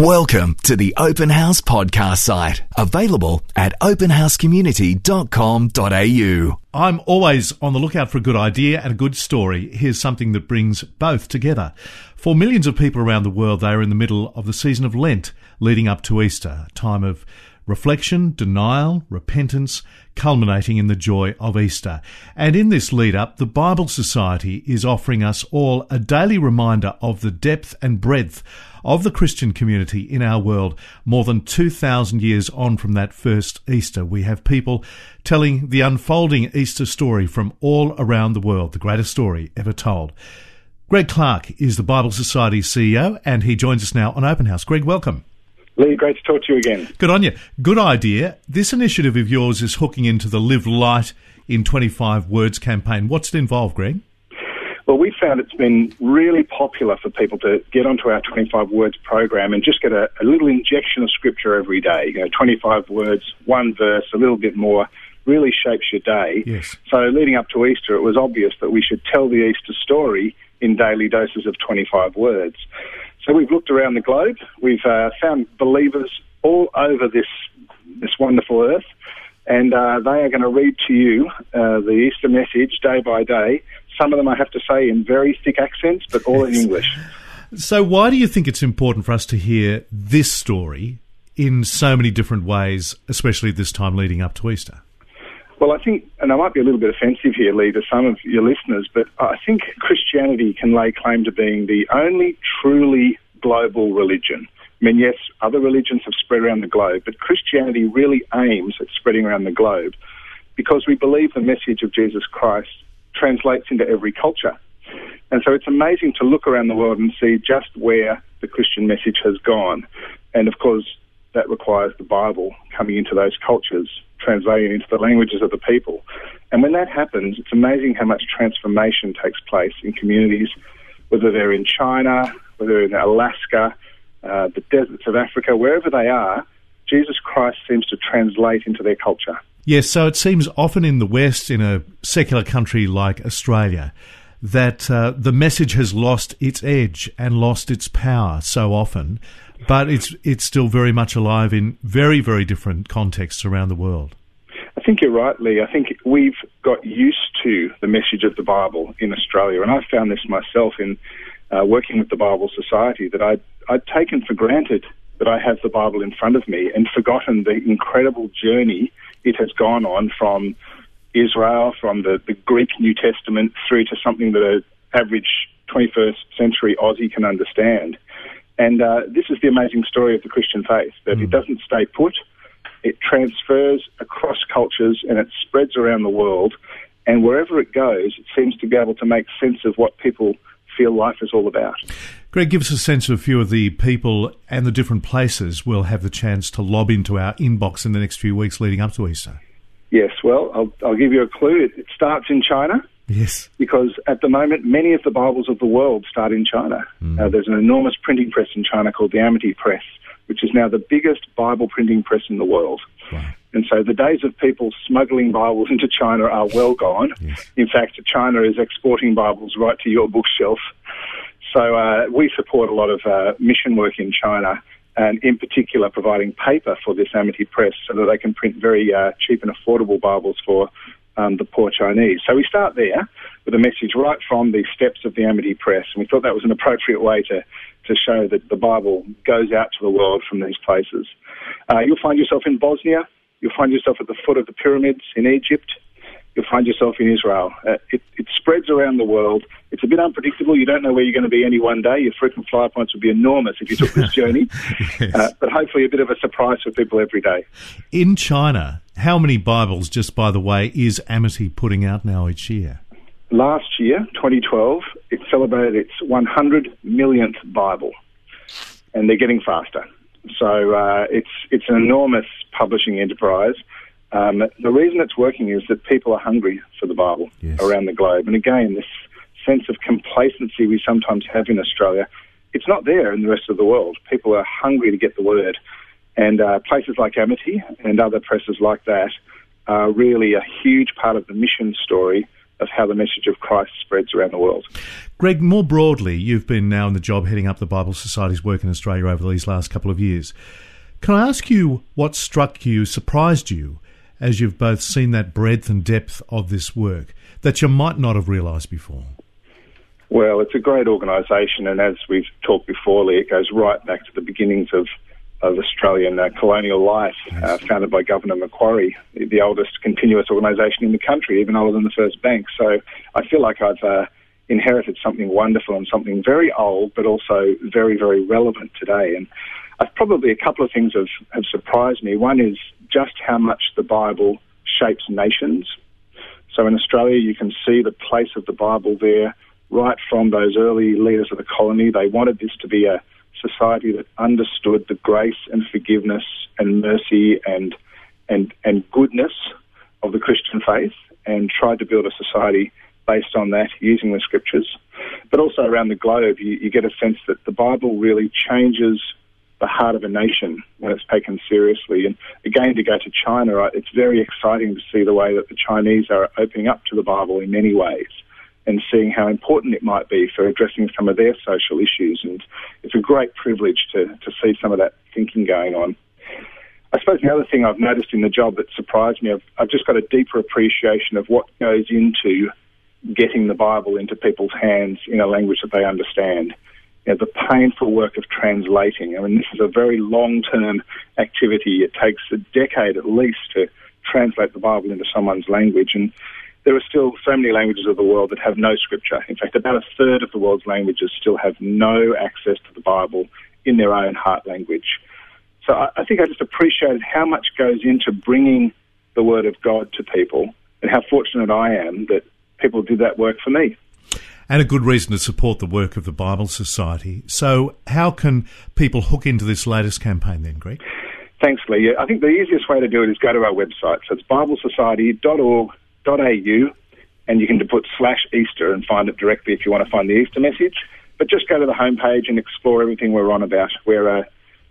Welcome to the Open House podcast site, available at openhousecommunity.com.au. I'm always on the lookout for a good idea and a good story. Here's something that brings both together. For millions of people around the world, they are in the middle of the season of Lent, leading up to Easter, a time of reflection, denial, repentance, culminating in the joy of Easter. And in this lead up, the Bible Society is offering us all a daily reminder of the depth and breadth of the Christian community in our world more than 2,000 years on from that first Easter. We have people telling the unfolding Easter story from all around the world, the greatest story ever told. Greg Clarke is the Bible Society CEO and he joins us now on Open House. Greg, welcome. Lee, great to talk to you again. Good on you. Good idea. This initiative of yours is hooking into the Live Light in 25 Words campaign. What's it involved, Greg? Well, we found it's been really popular for people to get onto our 25 words program and just get a, a little injection of scripture every day. You know, 25 words, one verse, a little bit more, really shapes your day. Yes. So, leading up to Easter, it was obvious that we should tell the Easter story in daily doses of 25 words. So, we've looked around the globe. We've uh, found believers all over this this wonderful earth, and uh, they are going to read to you uh, the Easter message day by day some of them I have to say in very thick accents, but all in English. So, why do you think it's important for us to hear this story in so many different ways, especially this time leading up to Easter? Well, I think, and I might be a little bit offensive here, Lee, to some of your listeners, but I think Christianity can lay claim to being the only truly global religion. I mean, yes, other religions have spread around the globe, but Christianity really aims at spreading around the globe because we believe the message of Jesus Christ translates into every culture. And so it's amazing to look around the world and see just where the Christian message has gone. And of course, that requires the Bible coming into those cultures, translating into the languages of the people. And when that happens, it's amazing how much transformation takes place in communities, whether they're in China, whether they're in Alaska, uh, the deserts of Africa, wherever they are, Jesus Christ seems to translate into their culture. Yes, so it seems often in the West, in a secular country like Australia, that uh, the message has lost its edge and lost its power so often, but it's it's still very much alive in very very different contexts around the world. I think you're right, Lee. I think we've got used to the message of the Bible in Australia, and I found this myself in uh, working with the Bible Society that I'd, I'd taken for granted that I have the Bible in front of me and forgotten the incredible journey it has gone on from Israel, from the, the Greek New Testament, through to something that an average 21st century Aussie can understand. And uh, this is the amazing story of the Christian faith that mm. it doesn't stay put, it transfers across cultures and it spreads around the world. And wherever it goes, it seems to be able to make sense of what people feel life is all about. Greg, give us a sense of a few of the people and the different places we'll have the chance to lob into our inbox in the next few weeks leading up to Easter. Yes, well, I'll, I'll give you a clue. It, it starts in China. Yes. Because at the moment, many of the Bibles of the world start in China. Mm. Uh, there's an enormous printing press in China called the Amity Press, which is now the biggest Bible printing press in the world. Wow. And so the days of people smuggling Bibles into China are well gone. Yes. In fact, China is exporting Bibles right to your bookshelf. So uh, we support a lot of uh, mission work in China, and in particular providing paper for this Amity Press so that they can print very uh, cheap and affordable Bibles for um, the poor Chinese. So we start there with a message right from the steps of the Amity Press, and we thought that was an appropriate way to, to show that the Bible goes out to the world from these places. Uh, you'll find yourself in Bosnia, you'll find yourself at the foot of the pyramids in Egypt, you'll find yourself in Israel. Uh, it, it, spreads around the world. It's a bit unpredictable. You don't know where you're going to be any one day. Your frequent flyer points would be enormous if you took this journey. yes. uh, but hopefully, a bit of a surprise for people every day. In China, how many Bibles, just by the way, is Amity putting out now each year? Last year, 2012, it celebrated its 100 millionth Bible, and they're getting faster. So uh, it's it's an enormous publishing enterprise. Um, the reason it's working is that people are hungry for the Bible yes. around the globe. And again, this sense of complacency we sometimes have in Australia, it's not there in the rest of the world. People are hungry to get the word. And uh, places like Amity and other presses like that are really a huge part of the mission story of how the message of Christ spreads around the world. Greg, more broadly, you've been now in the job heading up the Bible Society's work in Australia over these last couple of years. Can I ask you what struck you, surprised you, as you've both seen that breadth and depth of this work that you might not have realised before? Well, it's a great organisation, and as we've talked before, Lee, it goes right back to the beginnings of, of Australian uh, colonial life, uh, founded by Governor Macquarie, the oldest continuous organisation in the country, even older than the first bank. So I feel like I've uh, inherited something wonderful and something very old, but also very, very relevant today. And I've probably a couple of things have, have surprised me. One is just how much the Bible shapes nations. So in Australia, you can see the place of the Bible there right from those early leaders of the colony. They wanted this to be a society that understood the grace and forgiveness and mercy and and and goodness of the Christian faith and tried to build a society based on that using the scriptures. But also around the globe, you, you get a sense that the Bible really changes the heart of a nation when it's taken seriously. And again, to go to China, it's very exciting to see the way that the Chinese are opening up to the Bible in many ways and seeing how important it might be for addressing some of their social issues. And it's a great privilege to, to see some of that thinking going on. I suppose the other thing I've noticed in the job that surprised me, I've, I've just got a deeper appreciation of what goes into getting the Bible into people's hands in a language that they understand. You know, the painful work of translating. I mean, this is a very long term activity. It takes a decade at least to translate the Bible into someone's language. And there are still so many languages of the world that have no scripture. In fact, about a third of the world's languages still have no access to the Bible in their own heart language. So I, I think I just appreciated how much goes into bringing the Word of God to people and how fortunate I am that people did that work for me. And a good reason to support the work of the Bible Society. So, how can people hook into this latest campaign then, Greg? Thanks, Lee. I think the easiest way to do it is go to our website. So it's biblesociety.org.au, and you can put slash Easter and find it directly if you want to find the Easter message. But just go to the homepage and explore everything we're on about. We're a uh,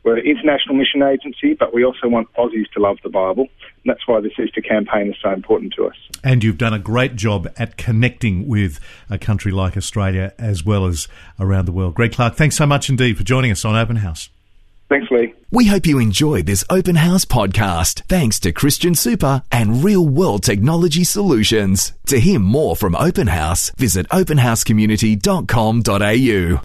we're an international mission agency, but we also want Aussies to love the Bible. And that's why this Easter campaign is so important to us. And you've done a great job at connecting with a country like Australia as well as around the world. Greg Clarke, thanks so much indeed for joining us on Open House. Thanks, Lee. We hope you enjoyed this Open House podcast thanks to Christian Super and Real World Technology Solutions. To hear more from Open House, visit openhousecommunity.com.au.